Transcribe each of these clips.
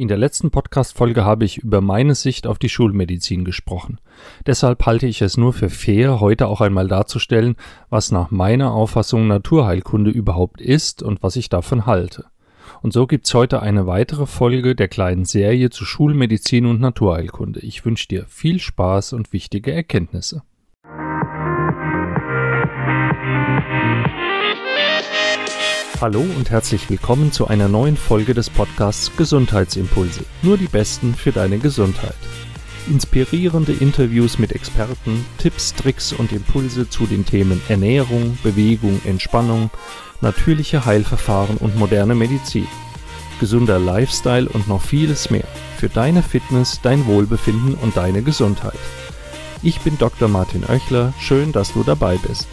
In der letzten Podcast-Folge habe ich über meine Sicht auf die Schulmedizin gesprochen. Deshalb halte ich es nur für fair, heute auch einmal darzustellen, was nach meiner Auffassung Naturheilkunde überhaupt ist und was ich davon halte. Und so gibt's heute eine weitere Folge der kleinen Serie zu Schulmedizin und Naturheilkunde. Ich wünsche dir viel Spaß und wichtige Erkenntnisse. Hallo und herzlich willkommen zu einer neuen Folge des Podcasts Gesundheitsimpulse. Nur die Besten für deine Gesundheit. Inspirierende Interviews mit Experten, Tipps, Tricks und Impulse zu den Themen Ernährung, Bewegung, Entspannung, natürliche Heilverfahren und moderne Medizin. Gesunder Lifestyle und noch vieles mehr. Für deine Fitness, dein Wohlbefinden und deine Gesundheit. Ich bin Dr. Martin Oechler, schön, dass du dabei bist.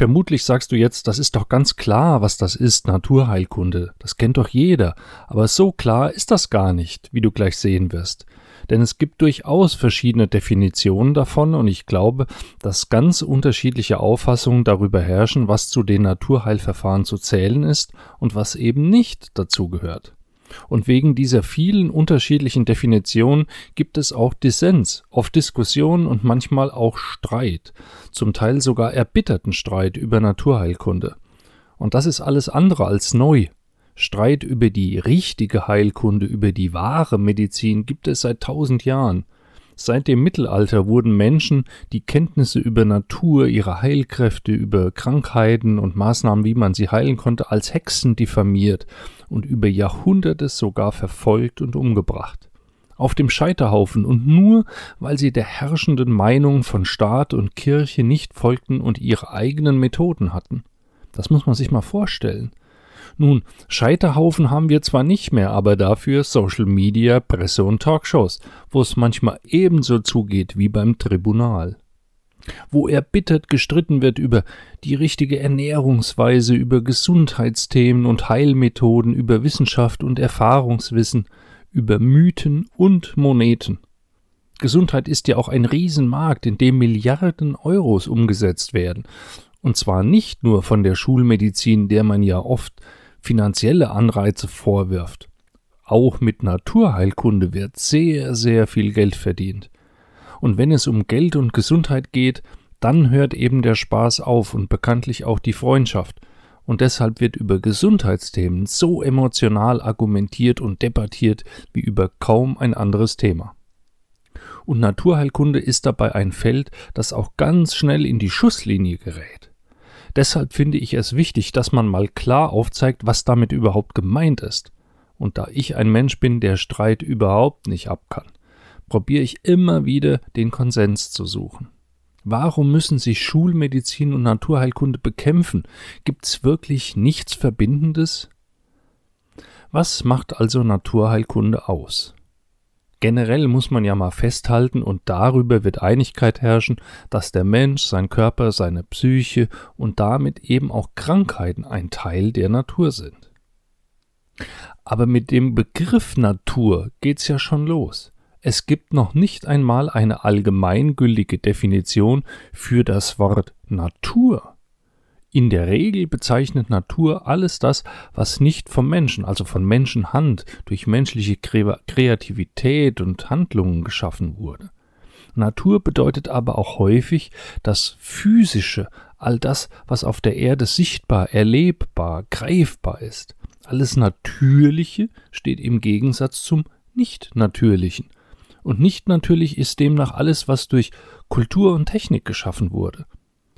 Vermutlich sagst du jetzt, das ist doch ganz klar, was das ist, Naturheilkunde. Das kennt doch jeder. Aber so klar ist das gar nicht, wie du gleich sehen wirst. Denn es gibt durchaus verschiedene Definitionen davon und ich glaube, dass ganz unterschiedliche Auffassungen darüber herrschen, was zu den Naturheilverfahren zu zählen ist und was eben nicht dazu gehört. Und wegen dieser vielen unterschiedlichen Definitionen gibt es auch Dissens, oft Diskussionen und manchmal auch Streit, zum Teil sogar erbitterten Streit über Naturheilkunde. Und das ist alles andere als neu. Streit über die richtige Heilkunde, über die wahre Medizin gibt es seit tausend Jahren. Seit dem Mittelalter wurden Menschen die Kenntnisse über Natur, ihre Heilkräfte, über Krankheiten und Maßnahmen, wie man sie heilen konnte, als Hexen diffamiert und über Jahrhunderte sogar verfolgt und umgebracht. Auf dem Scheiterhaufen und nur, weil sie der herrschenden Meinung von Staat und Kirche nicht folgten und ihre eigenen Methoden hatten. Das muss man sich mal vorstellen. Nun, Scheiterhaufen haben wir zwar nicht mehr, aber dafür Social Media, Presse und Talkshows, wo es manchmal ebenso zugeht wie beim Tribunal. Wo erbittert gestritten wird über die richtige Ernährungsweise, über Gesundheitsthemen und Heilmethoden, über Wissenschaft und Erfahrungswissen, über Mythen und Moneten. Gesundheit ist ja auch ein Riesenmarkt, in dem Milliarden Euros umgesetzt werden. Und zwar nicht nur von der Schulmedizin, der man ja oft finanzielle Anreize vorwirft. Auch mit Naturheilkunde wird sehr, sehr viel Geld verdient. Und wenn es um Geld und Gesundheit geht, dann hört eben der Spaß auf und bekanntlich auch die Freundschaft. Und deshalb wird über Gesundheitsthemen so emotional argumentiert und debattiert wie über kaum ein anderes Thema. Und Naturheilkunde ist dabei ein Feld, das auch ganz schnell in die Schusslinie gerät. Deshalb finde ich es wichtig, dass man mal klar aufzeigt, was damit überhaupt gemeint ist. Und da ich ein Mensch bin, der Streit überhaupt nicht ab kann, probiere ich immer wieder den Konsens zu suchen. Warum müssen sich Schulmedizin und Naturheilkunde bekämpfen? Gibt's wirklich nichts Verbindendes? Was macht also Naturheilkunde aus? Generell muss man ja mal festhalten, und darüber wird Einigkeit herrschen, dass der Mensch, sein Körper, seine Psyche und damit eben auch Krankheiten ein Teil der Natur sind. Aber mit dem Begriff Natur geht's ja schon los. Es gibt noch nicht einmal eine allgemeingültige Definition für das Wort Natur. In der Regel bezeichnet Natur alles das, was nicht vom Menschen, also von Menschenhand, durch menschliche Kreativität und Handlungen geschaffen wurde. Natur bedeutet aber auch häufig das Physische, all das, was auf der Erde sichtbar, erlebbar, greifbar ist. Alles Natürliche steht im Gegensatz zum Nicht-Natürlichen. Und nicht natürlich ist demnach alles, was durch Kultur und Technik geschaffen wurde,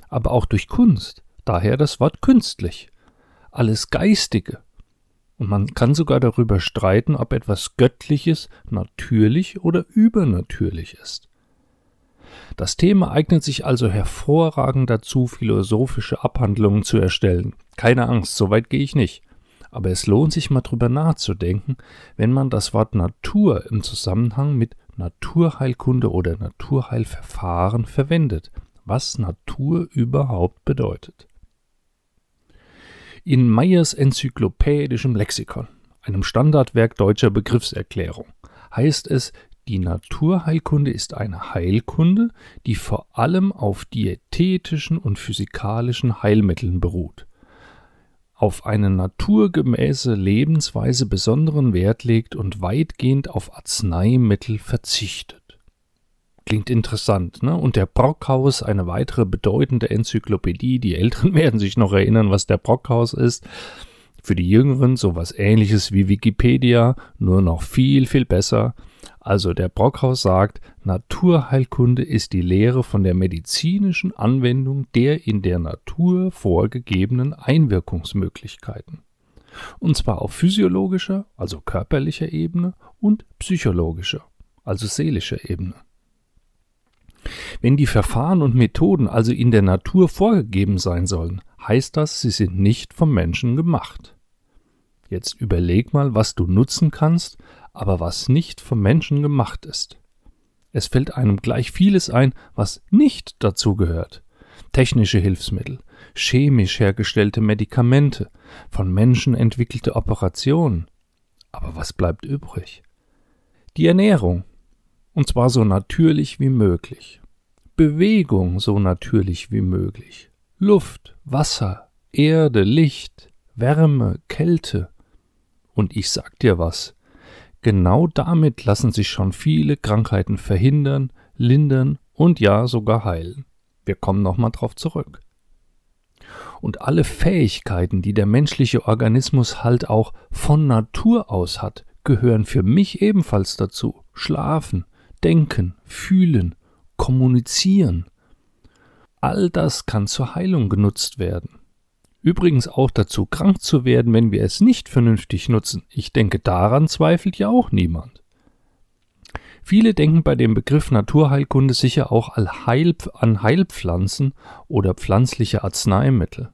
aber auch durch Kunst, Daher das Wort künstlich. Alles Geistige. Und man kann sogar darüber streiten, ob etwas Göttliches natürlich oder übernatürlich ist. Das Thema eignet sich also hervorragend dazu, philosophische Abhandlungen zu erstellen. Keine Angst, so weit gehe ich nicht. Aber es lohnt sich mal drüber nachzudenken, wenn man das Wort Natur im Zusammenhang mit Naturheilkunde oder Naturheilverfahren verwendet, was Natur überhaupt bedeutet. In Meyers enzyklopädischem Lexikon, einem Standardwerk deutscher Begriffserklärung, heißt es, die Naturheilkunde ist eine Heilkunde, die vor allem auf diätetischen und physikalischen Heilmitteln beruht. auf eine naturgemäße Lebensweise besonderen Wert legt und weitgehend auf Arzneimittel verzichtet. Klingt interessant, ne? Und der Brockhaus, eine weitere bedeutende Enzyklopädie. Die Älteren werden sich noch erinnern, was der Brockhaus ist. Für die Jüngeren sowas ähnliches wie Wikipedia, nur noch viel, viel besser. Also der Brockhaus sagt, Naturheilkunde ist die Lehre von der medizinischen Anwendung der in der Natur vorgegebenen Einwirkungsmöglichkeiten. Und zwar auf physiologischer, also körperlicher Ebene und psychologischer, also seelischer Ebene. Wenn die Verfahren und Methoden also in der Natur vorgegeben sein sollen, heißt das, sie sind nicht vom Menschen gemacht. Jetzt überleg mal, was du nutzen kannst, aber was nicht vom Menschen gemacht ist. Es fällt einem gleich vieles ein, was nicht dazu gehört. Technische Hilfsmittel, chemisch hergestellte Medikamente, von Menschen entwickelte Operationen. Aber was bleibt übrig? Die Ernährung, und zwar so natürlich wie möglich. Bewegung so natürlich wie möglich. Luft, Wasser, Erde, Licht, Wärme, Kälte. Und ich sag dir was, genau damit lassen sich schon viele Krankheiten verhindern, lindern und ja sogar heilen. Wir kommen nochmal drauf zurück. Und alle Fähigkeiten, die der menschliche Organismus halt auch von Natur aus hat, gehören für mich ebenfalls dazu. Schlafen, denken, fühlen, kommunizieren. All das kann zur Heilung genutzt werden. Übrigens auch dazu, krank zu werden, wenn wir es nicht vernünftig nutzen. Ich denke, daran zweifelt ja auch niemand. Viele denken bei dem Begriff Naturheilkunde sicher auch an Heilpflanzen oder pflanzliche Arzneimittel.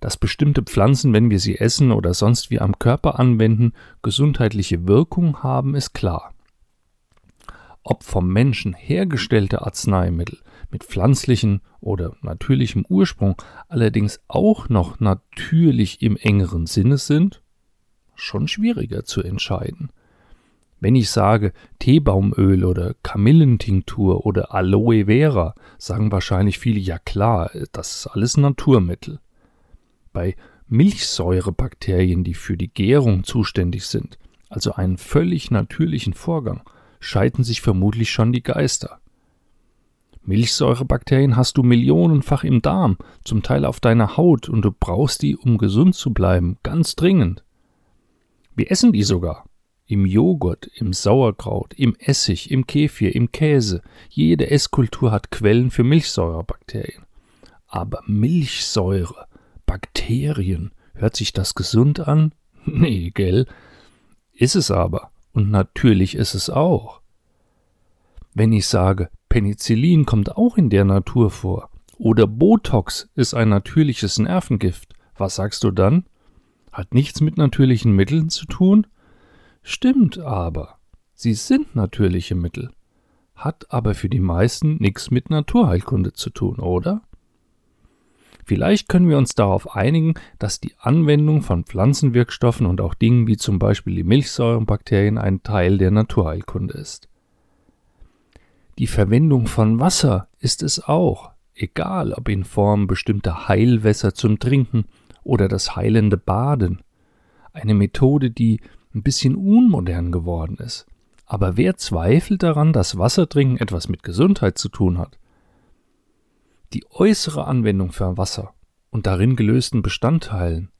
Dass bestimmte Pflanzen, wenn wir sie essen oder sonst wie am Körper anwenden, gesundheitliche Wirkung haben, ist klar ob vom Menschen hergestellte Arzneimittel mit pflanzlichem oder natürlichem Ursprung allerdings auch noch natürlich im engeren Sinne sind, schon schwieriger zu entscheiden. Wenn ich sage Teebaumöl oder Kamillentinktur oder Aloe Vera, sagen wahrscheinlich viele, ja klar, das ist alles Naturmittel. Bei Milchsäurebakterien, die für die Gärung zuständig sind, also einen völlig natürlichen Vorgang, scheiden sich vermutlich schon die Geister. Milchsäurebakterien hast du millionenfach im Darm, zum Teil auf deiner Haut, und du brauchst die, um gesund zu bleiben, ganz dringend. Wir essen die sogar. Im Joghurt, im Sauerkraut, im Essig, im Kefir, im Käse. Jede Esskultur hat Quellen für Milchsäurebakterien. Aber Milchsäure, Bakterien, hört sich das gesund an? Nee, gell? Ist es aber. Und natürlich ist es auch. Wenn ich sage, Penicillin kommt auch in der Natur vor oder Botox ist ein natürliches Nervengift, was sagst du dann? Hat nichts mit natürlichen Mitteln zu tun? Stimmt aber. Sie sind natürliche Mittel. Hat aber für die meisten nichts mit Naturheilkunde zu tun, oder? Vielleicht können wir uns darauf einigen, dass die Anwendung von Pflanzenwirkstoffen und auch Dingen wie zum Beispiel die Milchsäurenbakterien ein Teil der Naturheilkunde ist. Die Verwendung von Wasser ist es auch, egal ob in Form bestimmter Heilwässer zum Trinken oder das heilende Baden. Eine Methode, die ein bisschen unmodern geworden ist. Aber wer zweifelt daran, dass Wassertrinken etwas mit Gesundheit zu tun hat? Die äußere Anwendung für Wasser und darin gelösten Bestandteilen,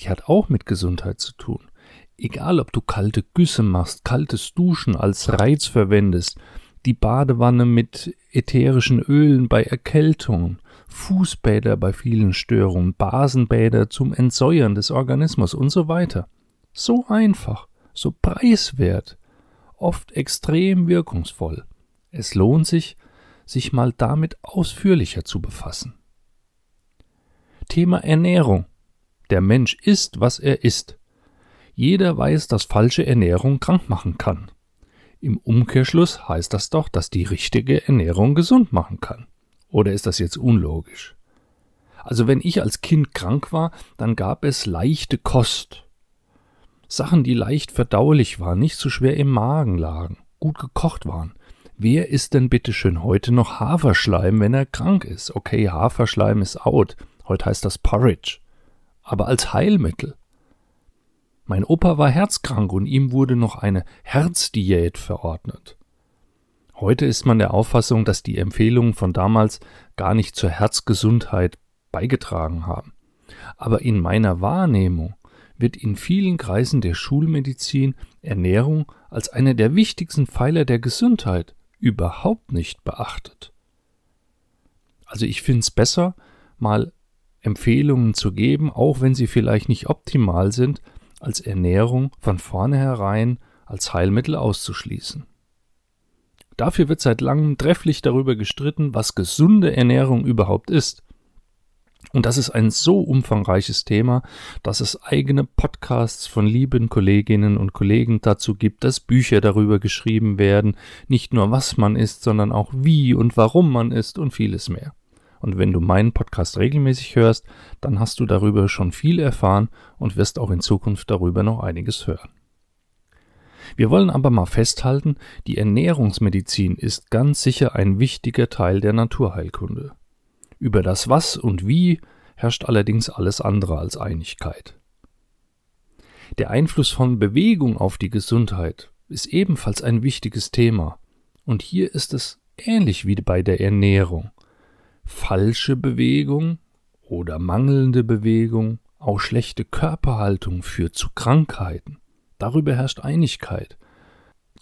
die hat auch mit Gesundheit zu tun. Egal, ob du kalte Güsse machst, kaltes Duschen als Reiz verwendest, die Badewanne mit ätherischen Ölen bei Erkältungen, Fußbäder bei vielen Störungen, Basenbäder zum Entsäuern des Organismus und so weiter. So einfach, so preiswert, oft extrem wirkungsvoll. Es lohnt sich, sich mal damit ausführlicher zu befassen. Thema Ernährung. Der Mensch isst, was er isst. Jeder weiß, dass falsche Ernährung krank machen kann. Im Umkehrschluss heißt das doch, dass die richtige Ernährung gesund machen kann. Oder ist das jetzt unlogisch? Also wenn ich als Kind krank war, dann gab es leichte Kost. Sachen, die leicht verdaulich waren, nicht so schwer im Magen lagen, gut gekocht waren. Wer isst denn bitteschön heute noch Haferschleim, wenn er krank ist? Okay, Haferschleim ist out. Heute heißt das Porridge. aber als Heilmittel. Mein Opa war herzkrank und ihm wurde noch eine Herzdiät verordnet. Heute ist man der Auffassung, dass die Empfehlungen von damals gar nicht zur Herzgesundheit beigetragen haben. Aber in meiner Wahrnehmung wird in vielen Kreisen der Schulmedizin Ernährung als einer der wichtigsten Pfeiler der Gesundheit überhaupt nicht beachtet. Also ich finde es besser, mal Empfehlungen zu geben, auch wenn sie vielleicht nicht optimal sind, als Ernährung von vornherein als Heilmittel auszuschließen. Dafür wird seit langem trefflich darüber gestritten, was gesunde Ernährung überhaupt ist. Und das ist ein so umfangreiches Thema, dass es eigene Podcasts von lieben Kolleginnen und Kollegen dazu gibt, dass Bücher darüber geschrieben werden, nicht nur was man isst, sondern auch wie und warum man isst und vieles mehr. Und wenn du meinen Podcast regelmäßig hörst, dann hast du darüber schon viel erfahren und wirst auch in Zukunft darüber noch einiges hören. Wir wollen aber mal festhalten, die Ernährungsmedizin ist ganz sicher ein wichtiger Teil der Naturheilkunde. Über das Was und Wie herrscht allerdings alles andere als Einigkeit. Der Einfluss von Bewegung auf die Gesundheit ist ebenfalls ein wichtiges Thema, und hier ist es ähnlich wie bei der Ernährung. Falsche Bewegung oder mangelnde Bewegung, auch schlechte Körperhaltung führt zu Krankheiten. Darüber herrscht Einigkeit.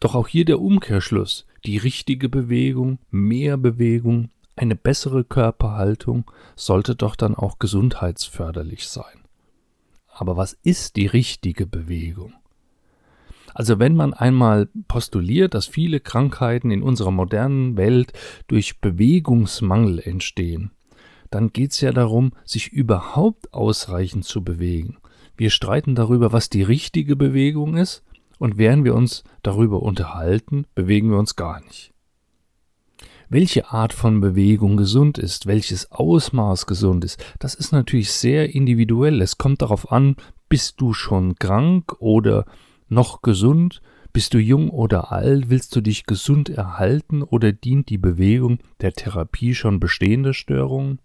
Doch auch hier der Umkehrschluss. Die richtige Bewegung, mehr Bewegung, eine bessere Körperhaltung sollte doch dann auch gesundheitsförderlich sein. Aber was ist die richtige Bewegung? Also wenn man einmal postuliert, dass viele Krankheiten in unserer modernen Welt durch Bewegungsmangel entstehen, dann geht es ja darum, sich überhaupt ausreichend zu bewegen. Wir streiten darüber, was die richtige Bewegung ist, und während wir uns darüber unterhalten, bewegen wir uns gar nicht. Welche Art von Bewegung gesund ist, welches Ausmaß gesund ist, das ist natürlich sehr individuell. Es kommt darauf an, bist du schon krank oder noch gesund, bist du jung oder alt, willst du dich gesund erhalten oder dient die Bewegung der Therapie schon bestehender Störungen?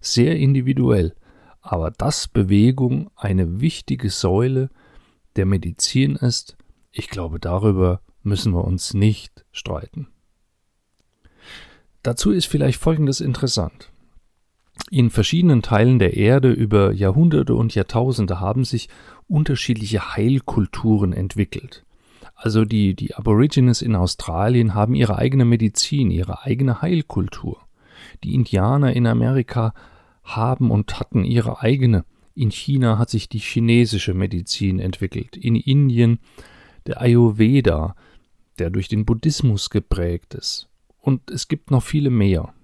Sehr individuell aber dass Bewegung eine wichtige Säule der Medizin ist, ich glaube, darüber müssen wir uns nicht streiten. Dazu ist vielleicht Folgendes interessant. In verschiedenen Teilen der Erde über Jahrhunderte und Jahrtausende haben sich unterschiedliche Heilkulturen entwickelt. Also die, die Aborigines in Australien haben ihre eigene Medizin, ihre eigene Heilkultur. Die Indianer in Amerika haben und hatten ihre eigene. In China hat sich die chinesische Medizin entwickelt, in Indien der Ayurveda, der durch den Buddhismus geprägt ist. Und es gibt noch viele mehr.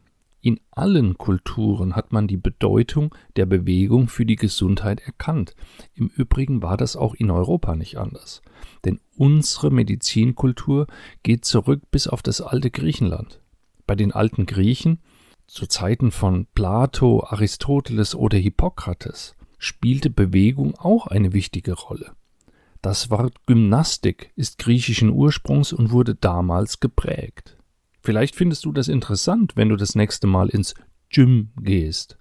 In allen Kulturen hat man die Bedeutung der Bewegung für die Gesundheit erkannt. Im Übrigen war das auch in Europa nicht anders. Denn unsere Medizinkultur geht zurück bis auf das alte Griechenland. Bei den alten Griechen zu Zeiten von Plato, Aristoteles oder Hippokrates spielte Bewegung auch eine wichtige Rolle. Das Wort Gymnastik ist griechischen Ursprungs und wurde damals geprägt. Vielleicht findest du das interessant, wenn du das nächste Mal ins Gym gehst.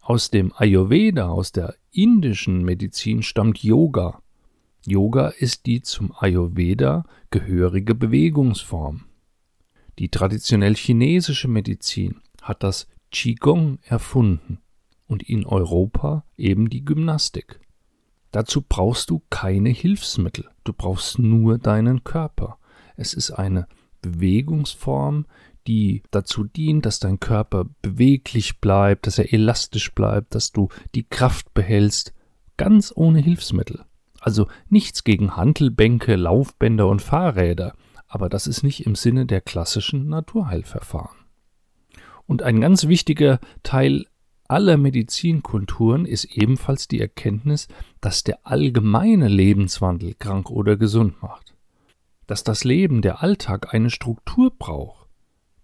Aus dem Ayurveda, aus der indischen Medizin stammt Yoga. Yoga ist die zum Ayurveda gehörige Bewegungsform. Die traditionell chinesische Medizin hat das Qigong erfunden und in Europa eben die Gymnastik. Dazu brauchst du keine Hilfsmittel, du brauchst nur deinen Körper. Es ist eine Bewegungsform, die dazu dient, dass dein Körper beweglich bleibt, dass er elastisch bleibt, dass du die Kraft behältst, ganz ohne Hilfsmittel. Also nichts gegen Hantelbänke, Laufbänder und Fahrräder, aber das ist nicht im Sinne der klassischen Naturheilverfahren. Und ein ganz wichtiger Teil aller Medizinkulturen ist ebenfalls die Erkenntnis, dass der allgemeine Lebenswandel krank oder gesund macht. Dass das Leben, der Alltag eine Struktur braucht.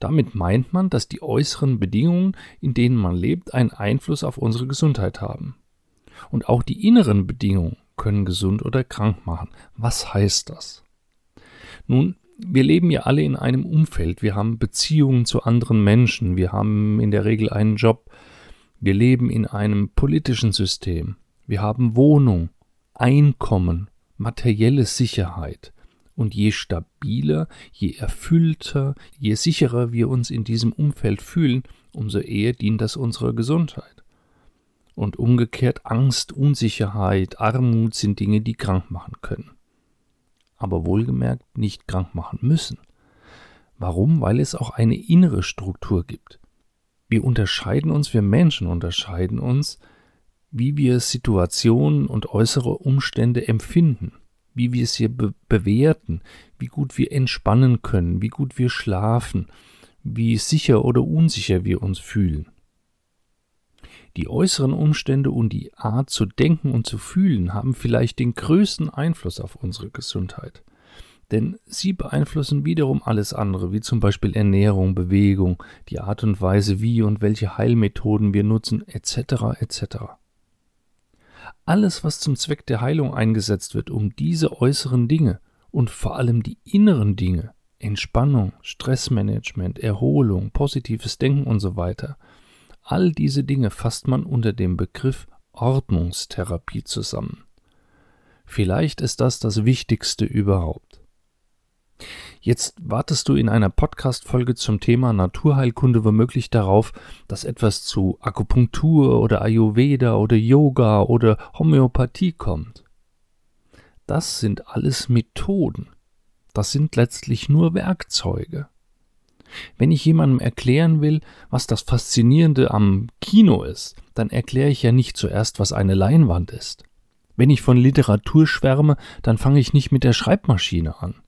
Damit meint man, dass die äußeren Bedingungen, in denen man lebt, einen Einfluss auf unsere Gesundheit haben. Und auch die inneren Bedingungen können gesund oder krank machen. Was heißt das? Nun, wir leben ja alle in einem Umfeld. Wir haben Beziehungen zu anderen Menschen. Wir haben in der Regel einen Job. Wir leben in einem politischen System. Wir haben Wohnung, Einkommen, materielle Sicherheit. Und je stabiler, je erfüllter, je sicherer wir uns in diesem Umfeld fühlen, umso eher dient das unserer Gesundheit. Und umgekehrt Angst, Unsicherheit, Armut sind Dinge, die krank machen können. Aber wohlgemerkt nicht krank machen müssen. Warum? Weil es auch eine innere Struktur gibt. Wir unterscheiden uns, wir Menschen unterscheiden uns, wie wir Situationen und äußere Umstände empfinden wie wir sie be bewerten, wie gut wir entspannen können, wie gut wir schlafen, wie sicher oder unsicher wir uns fühlen. Die äußeren Umstände und die Art zu denken und zu fühlen haben vielleicht den größten Einfluss auf unsere Gesundheit. Denn sie beeinflussen wiederum alles andere, wie zum Beispiel Ernährung, Bewegung, die Art und Weise, wie und welche Heilmethoden wir nutzen, etc. etc. Alles, was zum Zweck der Heilung eingesetzt wird, um diese äußeren Dinge und vor allem die inneren Dinge, Entspannung, Stressmanagement, Erholung, positives Denken und so weiter, all diese Dinge fasst man unter dem Begriff Ordnungstherapie zusammen. Vielleicht ist das das Wichtigste überhaupt. Jetzt wartest du in einer Podcast-Folge zum Thema Naturheilkunde womöglich darauf, dass etwas zu Akupunktur oder Ayurveda oder Yoga oder Homöopathie kommt. Das sind alles Methoden. Das sind letztlich nur Werkzeuge. Wenn ich jemandem erklären will, was das Faszinierende am Kino ist, dann erkläre ich ja nicht zuerst, was eine Leinwand ist. Wenn ich von Literatur schwärme, dann fange ich nicht mit der Schreibmaschine an.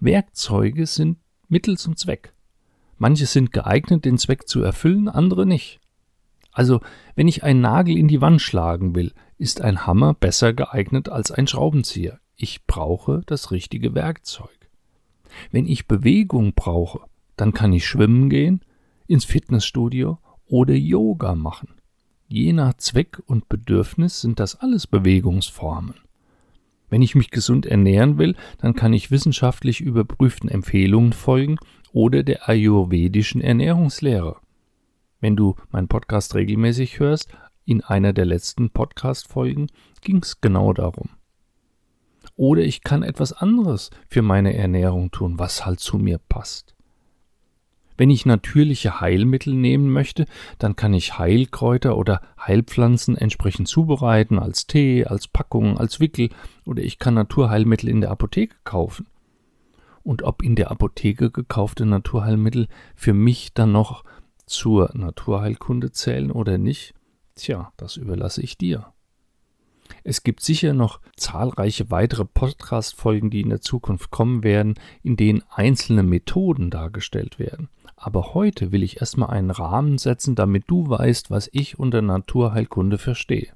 Werkzeuge sind Mittel zum Zweck. Manche sind geeignet, den Zweck zu erfüllen, andere nicht. Also, wenn ich einen Nagel in die Wand schlagen will, ist ein Hammer besser geeignet als ein Schraubenzieher. Ich brauche das richtige Werkzeug. Wenn ich Bewegung brauche, dann kann ich schwimmen gehen, ins Fitnessstudio oder Yoga machen. Je nach Zweck und Bedürfnis sind das alles Bewegungsformen. Wenn ich mich gesund ernähren will, dann kann ich wissenschaftlich überprüften Empfehlungen folgen oder der ayurvedischen Ernährungslehre. Wenn du meinen Podcast regelmäßig hörst, in einer der letzten Podcast-Folgen ging es genau darum. Oder ich kann etwas anderes für meine Ernährung tun, was halt zu mir passt. Wenn ich natürliche Heilmittel nehmen möchte, dann kann ich Heilkräuter oder Heilpflanzen entsprechend zubereiten, als Tee, als Packung, als Wickel, oder ich kann Naturheilmittel in der Apotheke kaufen. Und ob in der Apotheke gekaufte Naturheilmittel für mich dann noch zur Naturheilkunde zählen oder nicht, tja, das überlasse ich dir. Es gibt sicher noch zahlreiche weitere Podcast-Folgen, die in der Zukunft kommen werden, in denen einzelne Methoden dargestellt werden. Aber heute will ich erstmal einen Rahmen setzen, damit du weißt, was ich unter Naturheilkunde verstehe.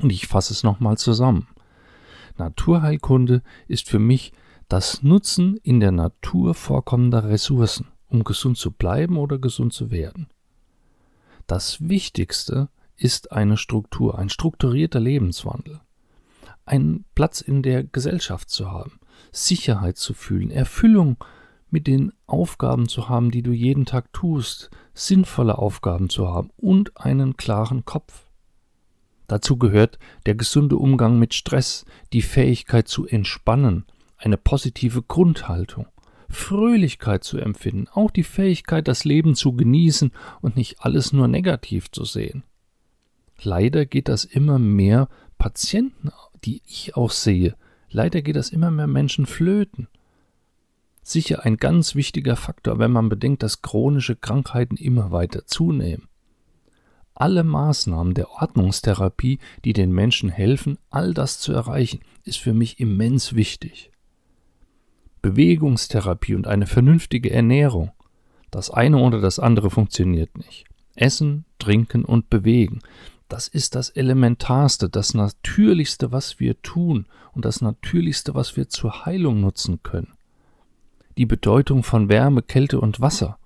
Und ich fasse es nochmal zusammen. Naturheilkunde ist für mich das Nutzen in der Natur vorkommender Ressourcen, um gesund zu bleiben oder gesund zu werden. Das Wichtigste ist eine Struktur, ein strukturierter Lebenswandel. Einen Platz in der Gesellschaft zu haben, Sicherheit zu fühlen, Erfüllung mit den Aufgaben zu haben, die du jeden Tag tust, sinnvolle Aufgaben zu haben und einen klaren Kopf. Dazu gehört der gesunde Umgang mit Stress, die Fähigkeit zu entspannen, eine positive Grundhaltung, Fröhlichkeit zu empfinden, auch die Fähigkeit, das Leben zu genießen und nicht alles nur negativ zu sehen. Leider geht das immer mehr Patienten, die ich auch sehe, leider geht das immer mehr Menschen flöten. Sicher ein ganz wichtiger Faktor, wenn man bedenkt, dass chronische Krankheiten immer weiter zunehmen. Alle Maßnahmen der Ordnungstherapie, die den Menschen helfen, all das zu erreichen, ist für mich immens wichtig. Bewegungstherapie und eine vernünftige Ernährung. Das eine oder das andere funktioniert nicht. Essen, trinken und bewegen. Das ist das Elementarste, das Natürlichste, was wir tun und das Natürlichste, was wir zur Heilung nutzen können. Die Bedeutung von Wärme, Kälte und Wasser,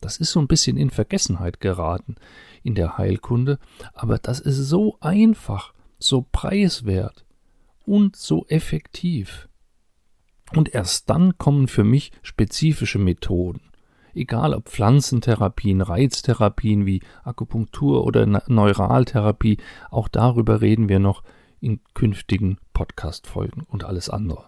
das ist so ein bisschen in Vergessenheit geraten in der Heilkunde, aber das ist so einfach, so preiswert und so effektiv. Und erst dann kommen für mich spezifische Methoden. Egal ob Pflanzentherapien, Reiztherapien wie Akupunktur oder Neuraltherapie, auch darüber reden wir noch in künftigen Podcast-Folgen und alles andere.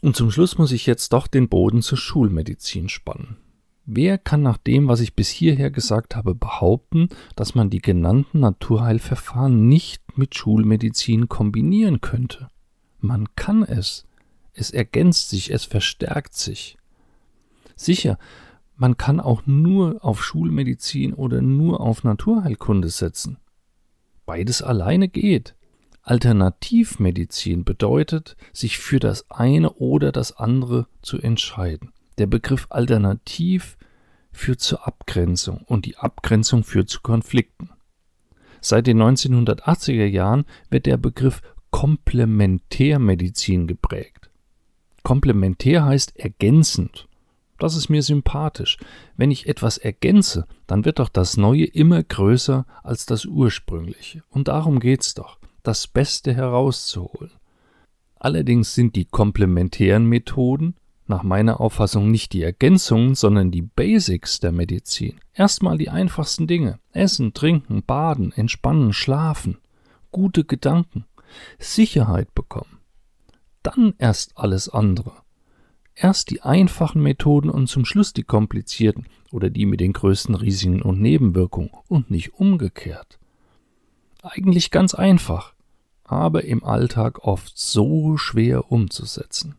Und zum Schluss muss ich jetzt doch den Boden zur Schulmedizin spannen. Wer kann nach dem, was ich bis hierher gesagt habe, behaupten, dass man die genannten Naturheilverfahren nicht mit Schulmedizin kombinieren könnte? Man kann es. Es ergänzt sich, es verstärkt sich. Sicher, man kann auch nur auf Schulmedizin oder nur auf Naturheilkunde setzen. Beides alleine geht. Alternativmedizin bedeutet, sich für das eine oder das andere zu entscheiden. Der Begriff Alternativ führt zur Abgrenzung und die Abgrenzung führt zu Konflikten. Seit den 1980er Jahren wird der Begriff Komplementärmedizin geprägt. Komplementär heißt ergänzend. Das ist mir sympathisch. Wenn ich etwas ergänze, dann wird doch das Neue immer größer als das Ursprüngliche. Und darum geht's doch das Beste herauszuholen. Allerdings sind die komplementären Methoden nach meiner Auffassung nicht die Ergänzungen, sondern die Basics der Medizin. Erstmal die einfachsten Dinge. Essen, trinken, baden, entspannen, schlafen. Gute Gedanken. Sicherheit bekommen. Dann erst alles andere. Erst die einfachen Methoden und zum Schluss die komplizierten oder die mit den größten Risiken und Nebenwirkungen und nicht umgekehrt. Eigentlich ganz einfach, aber im Alltag oft so schwer umzusetzen.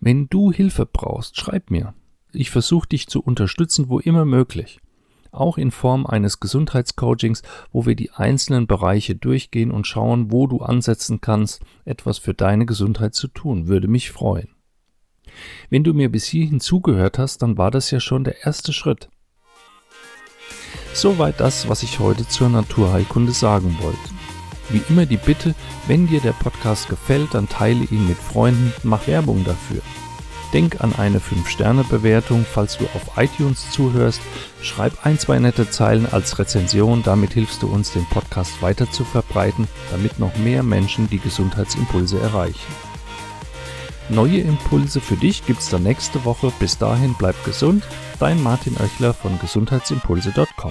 Wenn du Hilfe brauchst, schreib mir. Ich versuche dich zu unterstützen, wo immer möglich. Auch in Form eines Gesundheitscoachings, wo wir die einzelnen Bereiche durchgehen und schauen, wo du ansetzen kannst, etwas für deine Gesundheit zu tun, würde mich freuen. Wenn du mir bis hierhin zugehört hast, dann war das ja schon der erste Schritt. Soweit das, was ich heute zur Naturheilkunde sagen wollte. Wie immer die Bitte, wenn dir der Podcast gefällt, dann teile ihn mit Freunden, mach Werbung dafür. Denk an eine 5-Sterne-Bewertung, falls du auf iTunes zuhörst. Schreib ein, zwei nette Zeilen als Rezension, damit hilfst du uns, den Podcast weiter zu verbreiten, damit noch mehr Menschen die Gesundheitsimpulse erreichen. Neue Impulse für dich gibt's dann nächste Woche. Bis dahin bleib gesund. Dein Martin Oechler von gesundheitsimpulse.com.